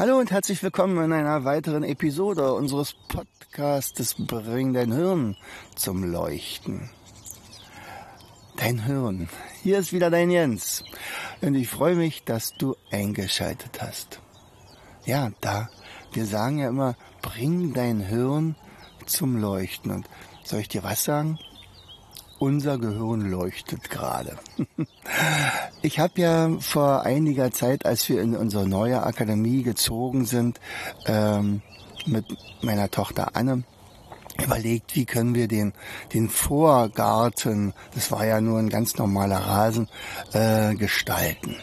Hallo und herzlich willkommen in einer weiteren Episode unseres Podcastes Bring dein Hirn zum Leuchten. Dein Hirn. Hier ist wieder dein Jens. Und ich freue mich, dass du eingeschaltet hast. Ja, da. Wir sagen ja immer, bring dein Hirn zum Leuchten. Und soll ich dir was sagen? Unser Gehirn leuchtet gerade. Ich habe ja vor einiger Zeit, als wir in unsere neue Akademie gezogen sind, ähm, mit meiner Tochter Anne, überlegt, wie können wir den, den Vorgarten, das war ja nur ein ganz normaler Rasen, äh, gestalten.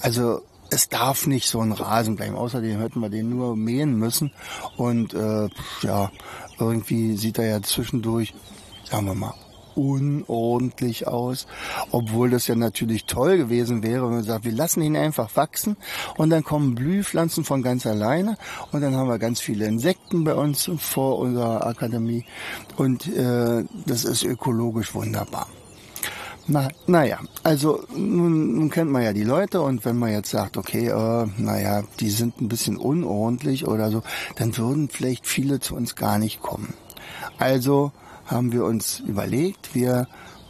Also es darf nicht so ein Rasen bleiben. Außerdem hätten wir den nur mähen müssen. Und äh, ja, irgendwie sieht er ja zwischendurch, sagen wir mal, unordentlich aus, obwohl das ja natürlich toll gewesen wäre, wenn man sagt, wir lassen ihn einfach wachsen. Und dann kommen Blühpflanzen von ganz alleine. Und dann haben wir ganz viele Insekten bei uns vor unserer Akademie. Und äh, das ist ökologisch wunderbar. Na, naja, also nun, nun kennt man ja die Leute. Und wenn man jetzt sagt, okay, äh, naja, die sind ein bisschen unordentlich oder so, dann würden vielleicht viele zu uns gar nicht kommen. Also haben wir uns überlegt, wir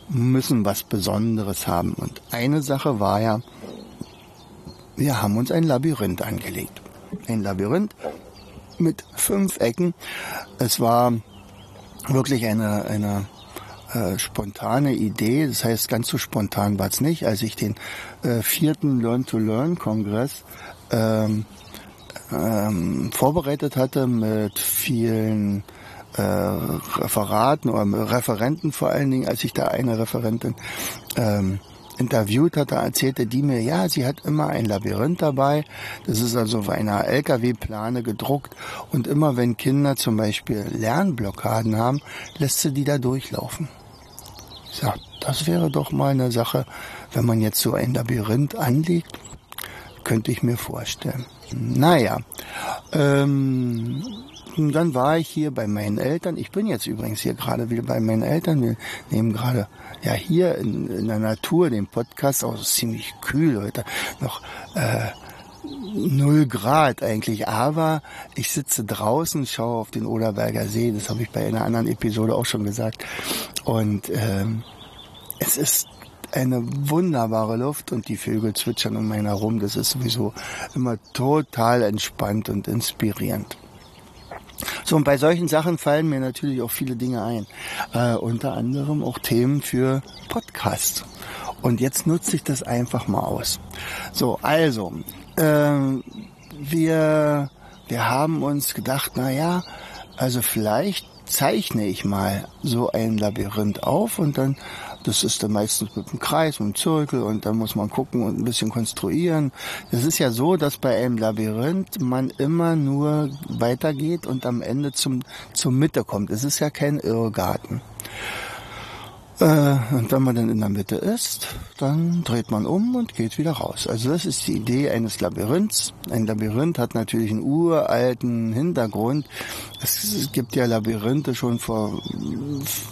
müssen was Besonderes haben. Und eine Sache war ja, wir haben uns ein Labyrinth angelegt. Ein Labyrinth mit fünf Ecken. Es war wirklich eine, eine äh, spontane Idee. Das heißt, ganz so spontan war es nicht. Als ich den äh, vierten Learn-to-Learn-Kongress ähm, ähm, vorbereitet hatte mit vielen äh, Referaten oder Referenten vor allen Dingen, als ich da eine Referentin ähm, interviewt hatte, erzählte die mir, ja, sie hat immer ein Labyrinth dabei. Das ist also auf einer LKW-Plane gedruckt. Und immer wenn Kinder zum Beispiel Lernblockaden haben, lässt sie die da durchlaufen. Ich sag, das wäre doch mal eine Sache, wenn man jetzt so ein Labyrinth anlegt, könnte ich mir vorstellen. Naja, ähm, und dann war ich hier bei meinen Eltern. Ich bin jetzt übrigens hier gerade wieder bei meinen Eltern. Wir nehmen gerade ja hier in, in der Natur den Podcast aus. ist ziemlich kühl heute. Noch äh, null Grad eigentlich. Aber ich sitze draußen, schaue auf den Oderberger See. Das habe ich bei einer anderen Episode auch schon gesagt. Und ähm, es ist eine wunderbare Luft und die Vögel zwitschern um einen herum. Das ist sowieso immer total entspannt und inspirierend. So, und bei solchen Sachen fallen mir natürlich auch viele Dinge ein. Äh, unter anderem auch Themen für Podcasts. Und jetzt nutze ich das einfach mal aus. So, also, äh, wir, wir haben uns gedacht, na ja, also vielleicht zeichne ich mal so ein Labyrinth auf und dann das ist dann meistens mit einem Kreis, mit einem Zirkel und dann muss man gucken und ein bisschen konstruieren. Es ist ja so, dass bei einem Labyrinth man immer nur weitergeht und am Ende zum, zur Mitte kommt. Es ist ja kein Irrgarten. Äh, und wenn man dann in der Mitte ist, dann dreht man um und geht wieder raus. Also das ist die Idee eines Labyrinths. Ein Labyrinth hat natürlich einen uralten Hintergrund. Es gibt ja Labyrinthe schon vor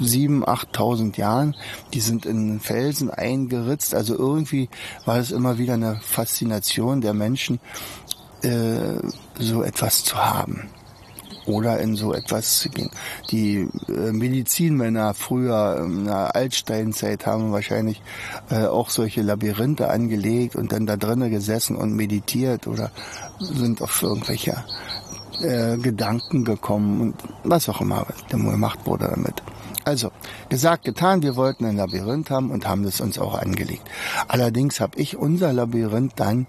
sieben, achttausend Jahren. Die sind in Felsen eingeritzt. Also irgendwie war es immer wieder eine Faszination der Menschen, äh, so etwas zu haben oder in so etwas gehen. Die äh, Medizinmänner früher in der Altsteinzeit haben wahrscheinlich äh, auch solche Labyrinthe angelegt und dann da drinnen gesessen und meditiert oder sind auf irgendwelche äh, Gedanken gekommen und was auch immer gemacht wurde damit. Also, gesagt, getan, wir wollten ein Labyrinth haben und haben es uns auch angelegt. Allerdings habe ich unser Labyrinth dann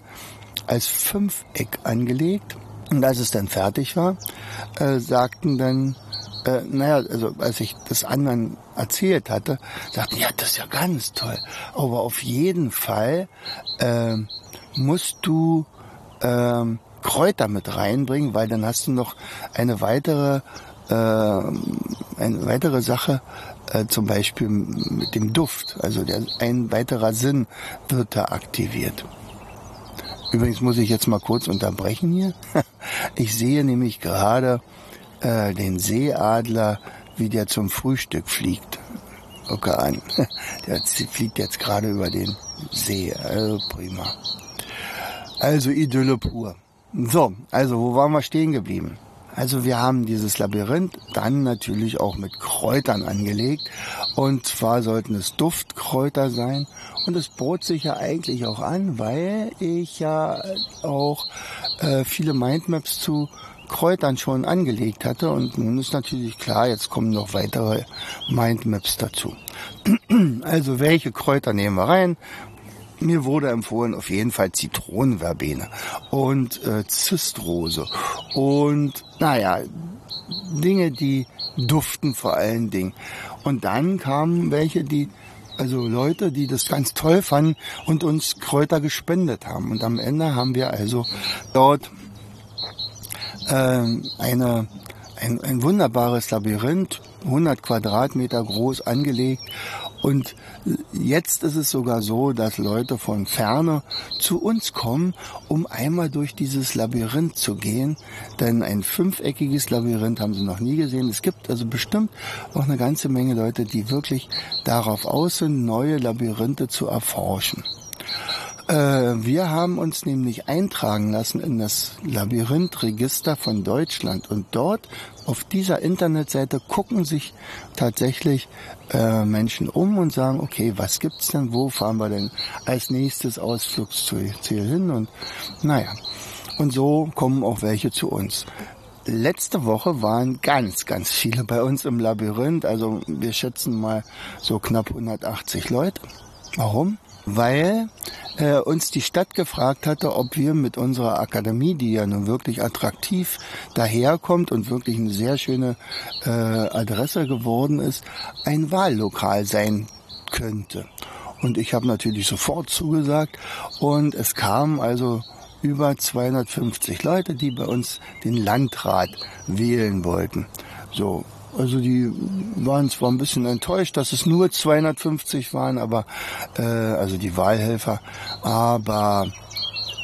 als Fünfeck angelegt und als es dann fertig war, äh, sagten dann, äh, naja, also als ich das anderen erzählt hatte, sagten, ja, das ist ja ganz toll. Aber auf jeden Fall äh, musst du äh, Kräuter mit reinbringen, weil dann hast du noch eine weitere, äh, eine weitere Sache, äh, zum Beispiel mit dem Duft. Also der, ein weiterer Sinn wird da aktiviert. Übrigens muss ich jetzt mal kurz unterbrechen hier. Ich sehe nämlich gerade äh, den Seeadler, wie der zum Frühstück fliegt. Okay, an. Der fliegt jetzt gerade über den See. Also prima. Also Idylle pur. So, also wo waren wir stehen geblieben? Also wir haben dieses Labyrinth dann natürlich auch mit Kräutern angelegt. Und zwar sollten es Duftkräuter sein. Und es bot sich ja eigentlich auch an, weil ich ja auch äh, viele Mindmaps zu Kräutern schon angelegt hatte. Und nun ist natürlich klar, jetzt kommen noch weitere Mindmaps dazu. Also welche Kräuter nehmen wir rein? Mir wurde empfohlen auf jeden Fall Zitronenverbene und äh, Zistrose und naja, Dinge, die duften vor allen Dingen. Und dann kamen welche, die also Leute, die das ganz toll fanden und uns Kräuter gespendet haben. Und am Ende haben wir also dort ähm, eine, ein, ein wunderbares Labyrinth, 100 Quadratmeter groß angelegt und jetzt ist es sogar so, dass Leute von ferne zu uns kommen, um einmal durch dieses Labyrinth zu gehen. Denn ein fünfeckiges Labyrinth haben sie noch nie gesehen. Es gibt also bestimmt auch eine ganze Menge Leute, die wirklich darauf aus sind, neue Labyrinthe zu erforschen. Äh, wir haben uns nämlich eintragen lassen in das Labyrinthregister von Deutschland und dort auf dieser Internetseite gucken sich tatsächlich äh, Menschen um und sagen, okay, was gibt's denn, wo fahren wir denn als nächstes Ausflugsziel hin und naja, und so kommen auch welche zu uns. Letzte Woche waren ganz, ganz viele bei uns im Labyrinth, also wir schätzen mal so knapp 180 Leute. Warum? Weil äh, uns die Stadt gefragt hatte, ob wir mit unserer Akademie, die ja nun wirklich attraktiv daherkommt und wirklich eine sehr schöne äh, Adresse geworden ist, ein Wahllokal sein könnte. Und ich habe natürlich sofort zugesagt und es kamen also über 250 Leute, die bei uns den Landrat wählen wollten. So, also die waren zwar ein bisschen enttäuscht, dass es nur 250 waren, aber äh, also die Wahlhelfer, aber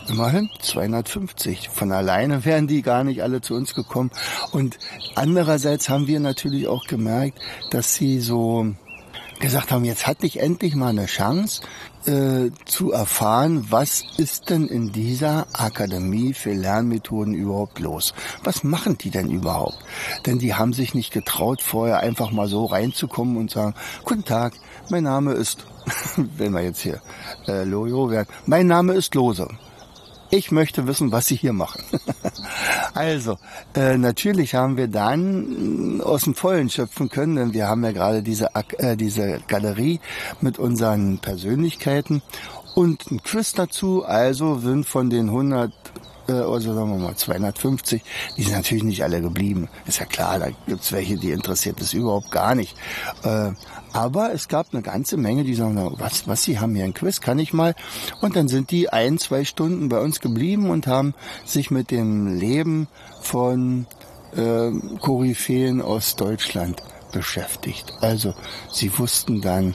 immerhin 250. Von alleine wären die gar nicht alle zu uns gekommen. Und andererseits haben wir natürlich auch gemerkt, dass sie so gesagt haben, jetzt hatte ich endlich mal eine Chance äh, zu erfahren, was ist denn in dieser Akademie für Lernmethoden überhaupt los? Was machen die denn überhaupt? Denn die haben sich nicht getraut, vorher einfach mal so reinzukommen und sagen, guten Tag, mein Name ist, wenn wir jetzt hier äh, Lojo werden, mein Name ist Lose. Ich möchte wissen, was Sie hier machen. also, äh, natürlich haben wir dann äh, aus dem Vollen schöpfen können, denn wir haben ja gerade diese, äh, diese Galerie mit unseren Persönlichkeiten und ein Quiz dazu. Also sind von den 100 äh, also sagen wir mal 250, die sind natürlich nicht alle geblieben. Ist ja klar, da gibt's welche, die interessiert das überhaupt gar nicht. Äh, aber es gab eine ganze Menge, die sagen, was, was, Sie haben hier ein Quiz, kann ich mal? Und dann sind die ein, zwei Stunden bei uns geblieben und haben sich mit dem Leben von äh, Koryphäen aus Deutschland beschäftigt. Also sie wussten dann,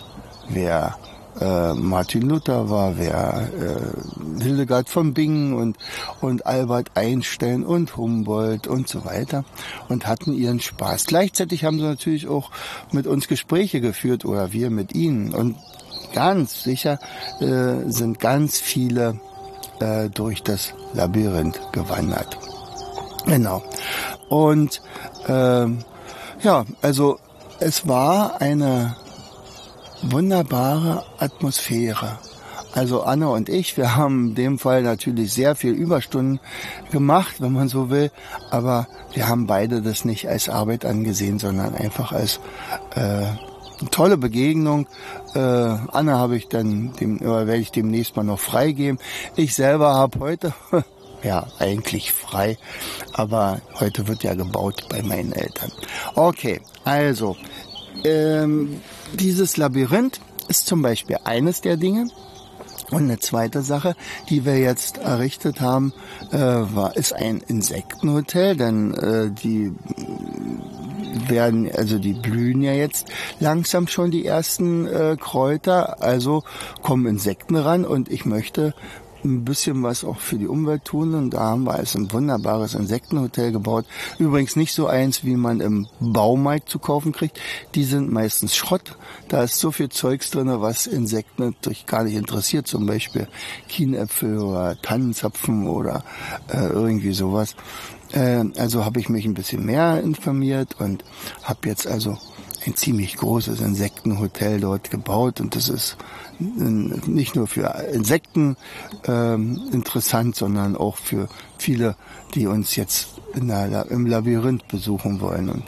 wer äh, Martin Luther war, wer äh, Hildegard von Bingen und, und Albert Einstein und Humboldt und so weiter und hatten ihren Spaß. Gleichzeitig haben sie natürlich auch mit uns Gespräche geführt oder wir mit ihnen und ganz sicher äh, sind ganz viele äh, durch das Labyrinth gewandert. Genau. Und ähm, ja, also es war eine wunderbare Atmosphäre. Also Anne und ich, wir haben in dem Fall natürlich sehr viel Überstunden gemacht, wenn man so will, aber wir haben beide das nicht als Arbeit angesehen, sondern einfach als äh, tolle Begegnung. Äh, Anne habe ich dann, dem, oder werde ich demnächst mal noch freigeben. Ich selber habe heute ja, eigentlich frei, aber heute wird ja gebaut bei meinen Eltern. Okay, also ähm, dieses Labyrinth ist zum Beispiel eines der Dinge. Und eine zweite Sache, die wir jetzt errichtet haben, äh, war, ist ein Insektenhotel, denn äh, die werden, also die blühen ja jetzt langsam schon die ersten äh, Kräuter, also kommen Insekten ran und ich möchte ein bisschen was auch für die Umwelt tun und da haben wir also ein wunderbares Insektenhotel gebaut. Übrigens nicht so eins, wie man im Baumarkt zu kaufen kriegt. Die sind meistens Schrott. Da ist so viel Zeugs drinne, was Insekten natürlich gar nicht interessiert. Zum Beispiel Kienäpfel oder Tannenzapfen oder äh, irgendwie sowas. Äh, also habe ich mich ein bisschen mehr informiert und habe jetzt also ein ziemlich großes Insektenhotel dort gebaut und das ist nicht nur für Insekten ähm, interessant, sondern auch für viele, die uns jetzt der, im Labyrinth besuchen wollen. Und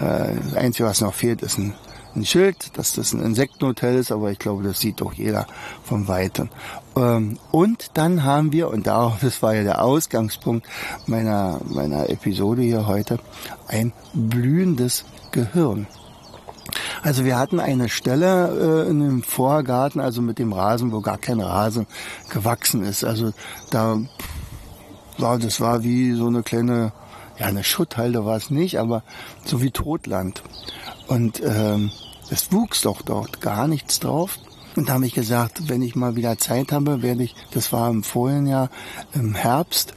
äh, das Einzige, was noch fehlt, ist ein, ein Schild, dass das ein Insektenhotel ist, aber ich glaube, das sieht doch jeder von Weitem. Ähm, und dann haben wir, und das war ja der Ausgangspunkt meiner, meiner Episode hier heute, ein blühendes Gehirn. Also wir hatten eine Stelle äh, in dem Vorgarten, also mit dem Rasen, wo gar kein Rasen gewachsen ist. Also da war das war wie so eine kleine, ja eine Schutthalde war es nicht, aber so wie Totland. Und ähm, es wuchs doch dort gar nichts drauf. Und da habe ich gesagt, wenn ich mal wieder Zeit habe, werde ich, das war im vorigen Jahr im Herbst,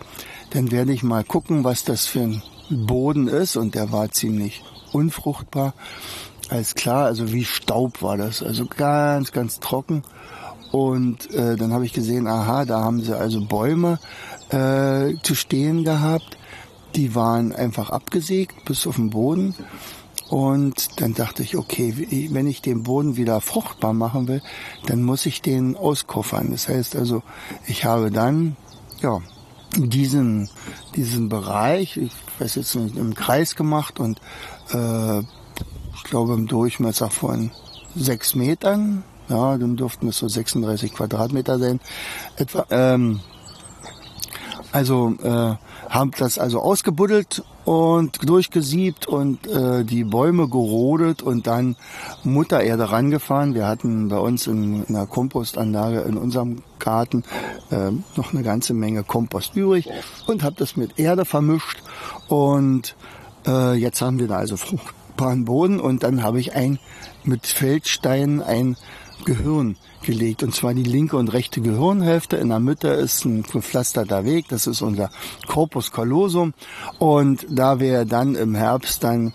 dann werde ich mal gucken, was das für ein Boden ist. Und der war ziemlich unfruchtbar. Alles klar, also wie Staub war das, also ganz, ganz trocken. Und äh, dann habe ich gesehen, aha, da haben sie also Bäume äh, zu stehen gehabt. Die waren einfach abgesägt bis auf den Boden. Und dann dachte ich, okay, wenn ich den Boden wieder fruchtbar machen will, dann muss ich den auskoffern. Das heißt also, ich habe dann, ja, diesen, diesen Bereich, ich weiß jetzt nicht, im Kreis gemacht und äh, glaube im Durchmesser von sechs Metern. Ja, dann dürften es so 36 Quadratmeter sein. Etwa. Ähm, also äh, haben das also ausgebuddelt und durchgesiebt und äh, die Bäume gerodet und dann Muttererde rangefahren. Wir hatten bei uns in, in einer Kompostanlage in unserem Garten äh, noch eine ganze Menge Kompost übrig und habe das mit Erde vermischt und äh, jetzt haben wir da also Frucht fruchtbaren Boden und dann habe ich ein mit Feldsteinen ein Gehirn gelegt. Und zwar die linke und rechte Gehirnhälfte. In der Mitte ist ein gepflasterter Weg, das ist unser Corpus callosum. Und da wir dann im Herbst dann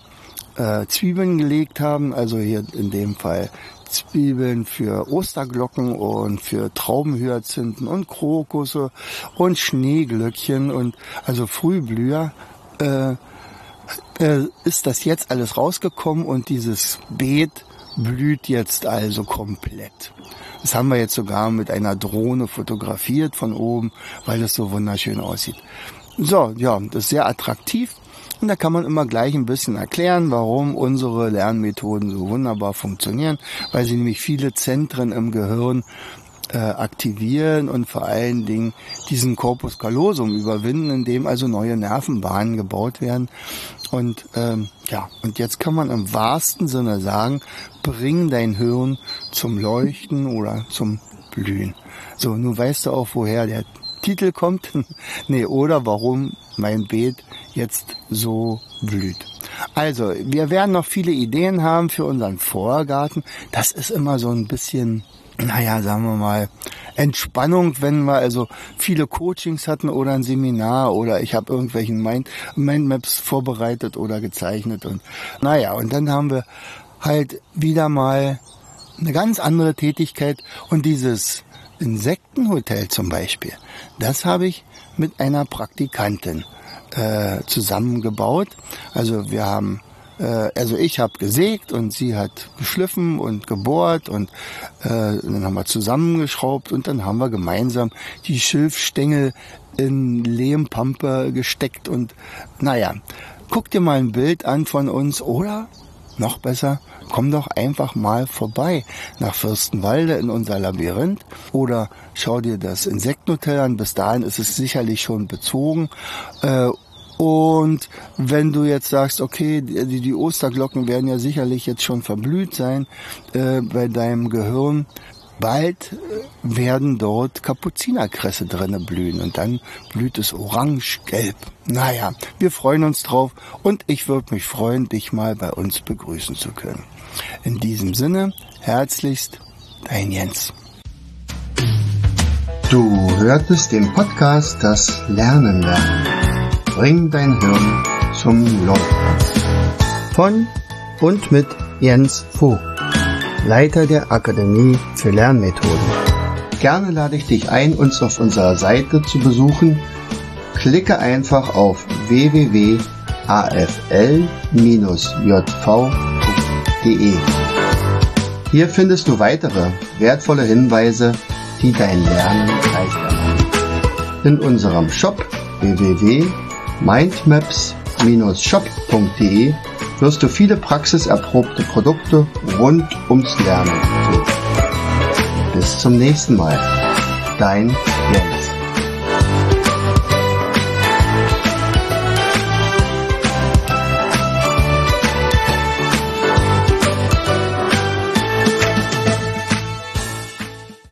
äh, Zwiebeln gelegt haben, also hier in dem Fall Zwiebeln für Osterglocken und für Traubenhyazinthen und Krokusse und Schneeglöckchen und also Frühblüher, äh, äh, ist das jetzt alles rausgekommen und dieses Beet blüht jetzt also komplett. Das haben wir jetzt sogar mit einer Drohne fotografiert von oben, weil es so wunderschön aussieht. So, ja, das ist sehr attraktiv. Und da kann man immer gleich ein bisschen erklären, warum unsere Lernmethoden so wunderbar funktionieren, weil sie nämlich viele Zentren im Gehirn äh, aktivieren und vor allen Dingen diesen Corpus callosum überwinden, in dem also neue Nervenbahnen gebaut werden. Und ähm, ja, und jetzt kann man im wahrsten Sinne sagen, bring dein Hirn zum Leuchten oder zum Blühen. So, nun weißt du auch, woher der Titel kommt. nee, oder warum mein Beet jetzt so blüht. Also, wir werden noch viele Ideen haben für unseren Vorgarten. Das ist immer so ein bisschen naja, sagen wir mal, Entspannung, wenn wir also viele Coachings hatten oder ein Seminar oder ich habe irgendwelchen Mind Mindmaps vorbereitet oder gezeichnet und naja, und dann haben wir halt wieder mal eine ganz andere Tätigkeit und dieses Insektenhotel zum Beispiel, das habe ich mit einer Praktikantin äh, zusammengebaut. Also wir haben also ich habe gesägt und sie hat geschliffen und gebohrt und äh, dann haben wir zusammengeschraubt und dann haben wir gemeinsam die Schilfstängel in Lehmpampe gesteckt und naja, guck dir mal ein Bild an von uns oder noch besser, komm doch einfach mal vorbei nach Fürstenwalde in unser Labyrinth oder schau dir das Insektenhotel an. Bis dahin ist es sicherlich schon bezogen. Und wenn du jetzt sagst, okay, die, die Osterglocken werden ja sicherlich jetzt schon verblüht sein äh, bei deinem Gehirn, bald äh, werden dort Kapuzinerkresse drinne blühen und dann blüht es orange-gelb. Naja, wir freuen uns drauf und ich würde mich freuen, dich mal bei uns begrüßen zu können. In diesem Sinne, herzlichst, dein Jens. Du hörtest den Podcast Das Lernen lernen. Bring dein Hirn zum Leuchten. Von und mit Jens Vogt, Leiter der Akademie für Lernmethoden. Gerne lade ich dich ein, uns auf unserer Seite zu besuchen. Klicke einfach auf www.afl-jv.de. Hier findest du weitere wertvolle Hinweise, die dein Lernen leichter machen. In unserem Shop www.mindmaps-shop.de wirst du viele praxiserprobte Produkte rund ums Lernen finden. Bis zum nächsten Mal. Dein Jens.